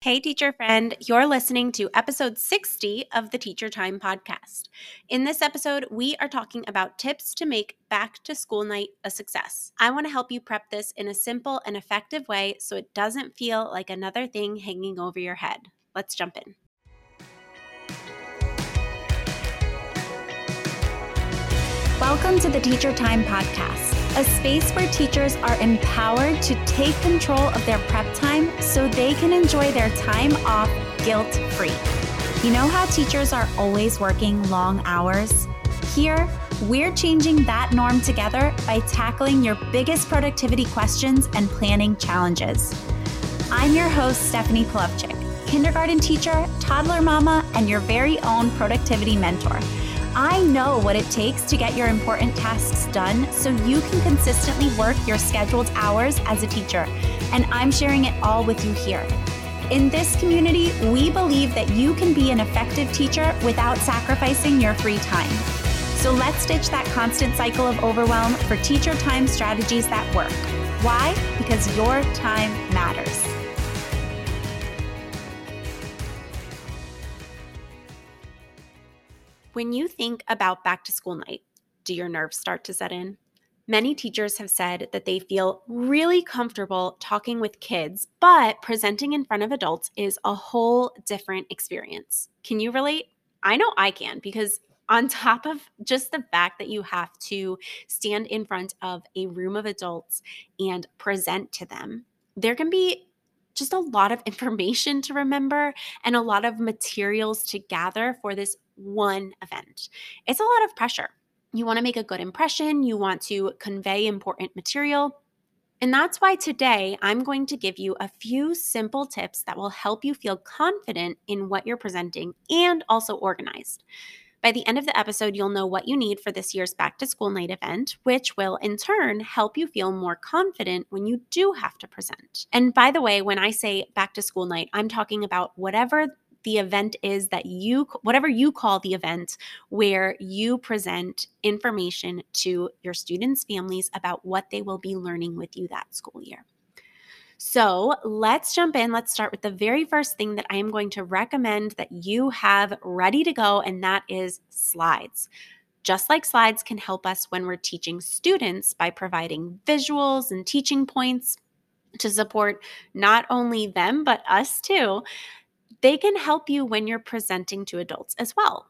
Hey, teacher friend, you're listening to episode 60 of the Teacher Time podcast. In this episode, we are talking about tips to make back to school night a success. I want to help you prep this in a simple and effective way so it doesn't feel like another thing hanging over your head. Let's jump in. Welcome to the Teacher Time podcast a space where teachers are empowered to take control of their prep time so they can enjoy their time off guilt free. You know how teachers are always working long hours? Here, we're changing that norm together by tackling your biggest productivity questions and planning challenges. I'm your host, Stephanie Polovchik, kindergarten teacher, toddler mama, and your very own productivity mentor. I know what it takes to get your important tasks done so you can consistently work your scheduled hours as a teacher, and I'm sharing it all with you here. In this community, we believe that you can be an effective teacher without sacrificing your free time. So let's ditch that constant cycle of overwhelm for teacher time strategies that work. Why? Because your time matters. When you think about back to school night, do your nerves start to set in? Many teachers have said that they feel really comfortable talking with kids, but presenting in front of adults is a whole different experience. Can you relate? I know I can because on top of just the fact that you have to stand in front of a room of adults and present to them, there can be just a lot of information to remember and a lot of materials to gather for this one event. It's a lot of pressure. You want to make a good impression, you want to convey important material. And that's why today I'm going to give you a few simple tips that will help you feel confident in what you're presenting and also organized. By the end of the episode, you'll know what you need for this year's back to school night event, which will in turn help you feel more confident when you do have to present. And by the way, when I say back to school night, I'm talking about whatever the event is that you, whatever you call the event, where you present information to your students' families about what they will be learning with you that school year. So let's jump in. Let's start with the very first thing that I am going to recommend that you have ready to go, and that is slides. Just like slides can help us when we're teaching students by providing visuals and teaching points to support not only them, but us too they can help you when you're presenting to adults as well.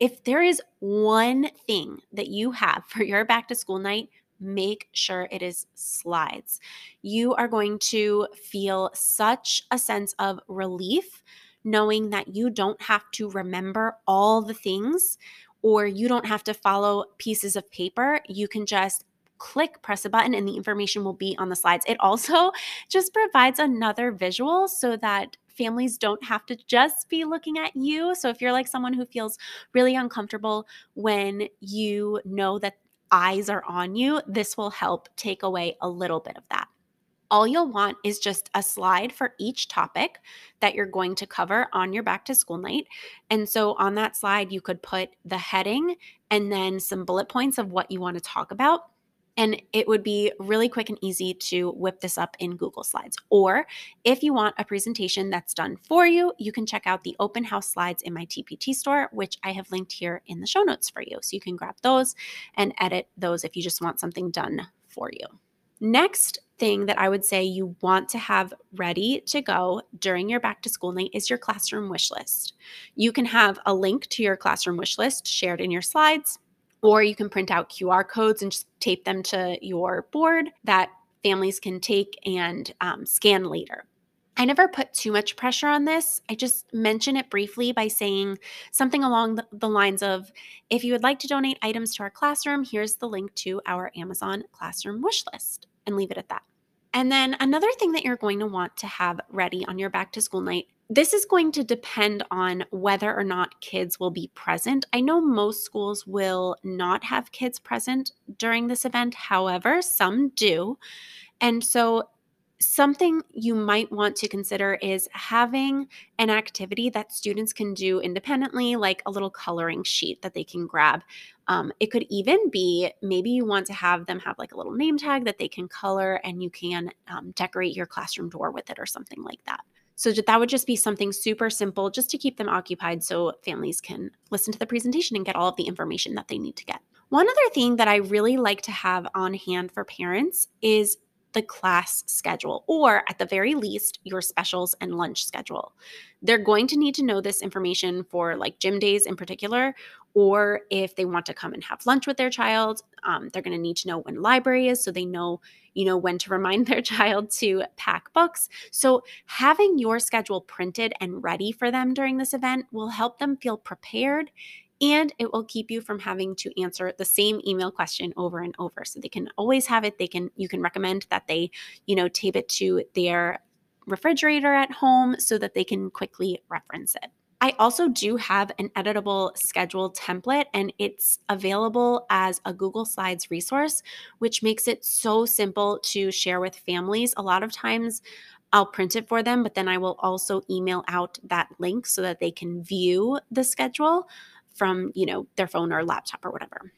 If there is one thing that you have for your back to school night, make sure it is slides. You are going to feel such a sense of relief knowing that you don't have to remember all the things or you don't have to follow pieces of paper. You can just click, press a button, and the information will be on the slides. It also just provides another visual so that families don't have to just be looking at you. So if you're like someone who feels really uncomfortable when you know that eyes are on you, this will help take away a little bit of that. All you'll want is just a slide for each topic that you're going to cover on your back to school night. And so on that slide, you could put the heading and then some bullet points of what you want to talk about. And it would be really quick and easy to whip this up in Google Slides. Or if you want a presentation that's done for you, you can check out the open house slides in my TPT store, which I have linked here in the show notes for you. So you can grab those and edit those if you just want something done for you. Next thing that I would say you want to have ready to go during your back to school night is your classroom wish list. You can have a link to your classroom wish list shared in your slides or you can print out QR codes and just tape them to your board that families can take and um, scan later. I never put too much pressure on this. I just mention it briefly by saying something along the, lines of if you would like to donate items to our classroom, here's the link to our Amazon classroom wish list, and leave it at that. And then another thing that you're going to want to have ready on your back to school night this is going to depend on whether or not kids will be present. I know most schools will not have kids present during this event, however, some do. And so, something you might want to consider is having an activity that students can do independently, like a little coloring sheet that they can grab. Um, it could even be maybe you want to have them have like a little name tag that they can color and you can um, decorate your classroom door with it or something like that. So that would just be something super simple just to keep them occupied so families can listen to the presentation and get all of the information that they need to get. One other thing that I really like to have on hand for parents is the class schedule, or at the very least, your specials and lunch schedule. They're going to need to know this information for like gym days in particular, or if they want to come and have lunch with their child, um, they're going to need to know when library is so they know, you know, when to remind their child to pack books. So having your schedule printed and ready for them during this event will help them feel prepared and it will keep you from having to answer the same email question over and over. So they can always have it. They can you can recommend that they you know tape it to their refrigerator at home so that they can quickly reference it. I also do have an editable schedule template, and it's available as a Google Slides resource, which makes it so simple to share with families. A lot of times, I'll print it for them, but then I will also email out that link so that they can view the schedule from, you know, their phone or laptop or whatever.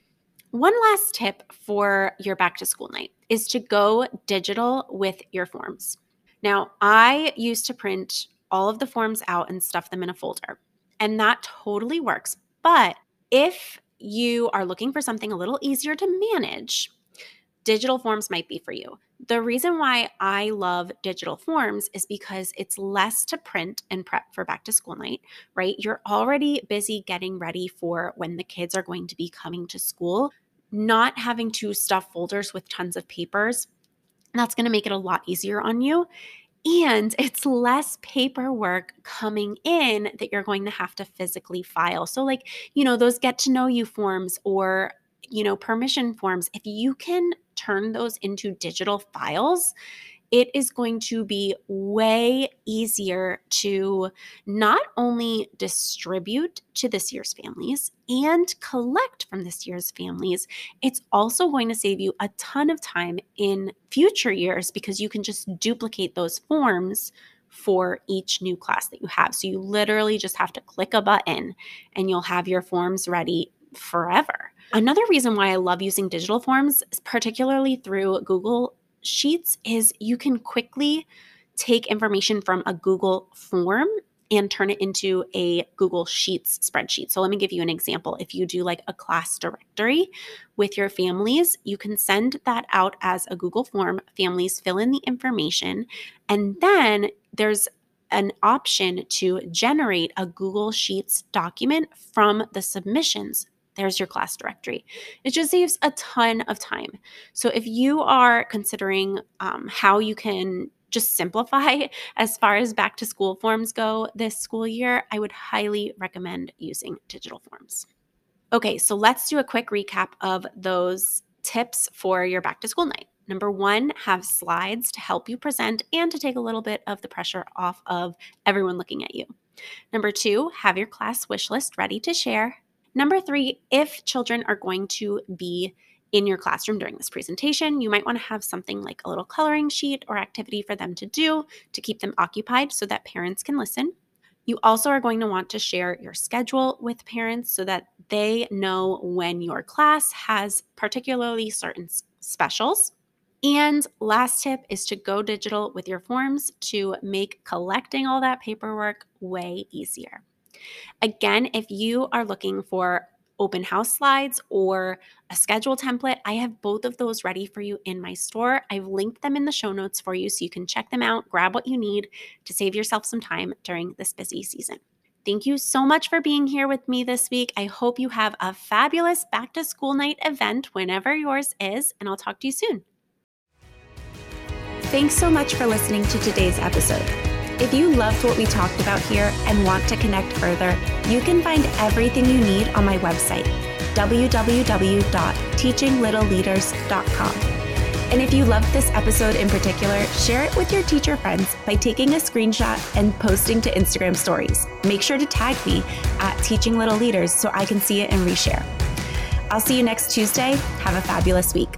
One last tip for your back to school night is to go digital with your forms. Now, I used to print all of the forms out and stuff them in a folder, and that totally works. But if you are looking for something a little easier to manage, digital forms might be for you. The reason why I love digital forms is because it's less to print and prep for back to school night, right? You're already busy getting ready for when the kids are going to be coming to school, not having to stuff folders with tons of papers. That's going to make it a lot easier on you. And it's less paperwork coming in that you're going to have to physically file. So, like, you know, those get to know you forms or you know, permission forms, if you can turn those into digital files, it is going to be way easier to not only distribute to this year's families and collect from this year's families, it's also going to save you a ton of time in future years because you can just duplicate those forms for each new class that you have. So you literally just have to click a button and you'll have your forms ready forever. Another reason why I love using digital forms, particularly through Google Sheets, is you can quickly take information from a Google form and turn it into a Google Sheets spreadsheet. So let me give you an example. If you do like a class directory with your families, you can send that out as a Google form. Families fill in the information, and then there's an option to generate a Google Sheets document from the submissions there's your class directory. It just saves a ton of time. So if you are considering um, how you can just simplify as far as back to school forms go this school year, I would highly recommend using digital forms. Okay, so let's do a quick recap of those tips for your back to school night. Number one, have slides to help you present and to take a little bit of the pressure off of everyone looking at you. Number two, have your class wish list ready to share. Number three, if children are going to be in your classroom during this presentation, you might want to have something like a little coloring sheet or activity for them to do to keep them occupied so that parents can listen. You also are going to want to share your schedule with parents so that they know when your class has particularly certain specials. And last tip is to go digital with your forms to make collecting all that paperwork way easier. Again, if you are looking for open house slides or a schedule template, I have both of those ready for you in my store. I've linked them in the show notes for you so you can check them out, grab what you need to save yourself some time during this busy season. Thank you so much for being here with me this week. I hope you have a fabulous back to school night event whenever yours is, and I'll talk to you soon. Thanks so much for listening to today's episode. If you loved what we talked about here and want to connect further, you can find everything you need on my website, www.teachinglittleleaders.com. And if you loved this episode in particular, share it with your teacher friends by taking a screenshot and posting to Instagram stories. Make sure to tag me at Teaching Little Leaders so I can see it and reshare. I'll see you next Tuesday. Have a fabulous week.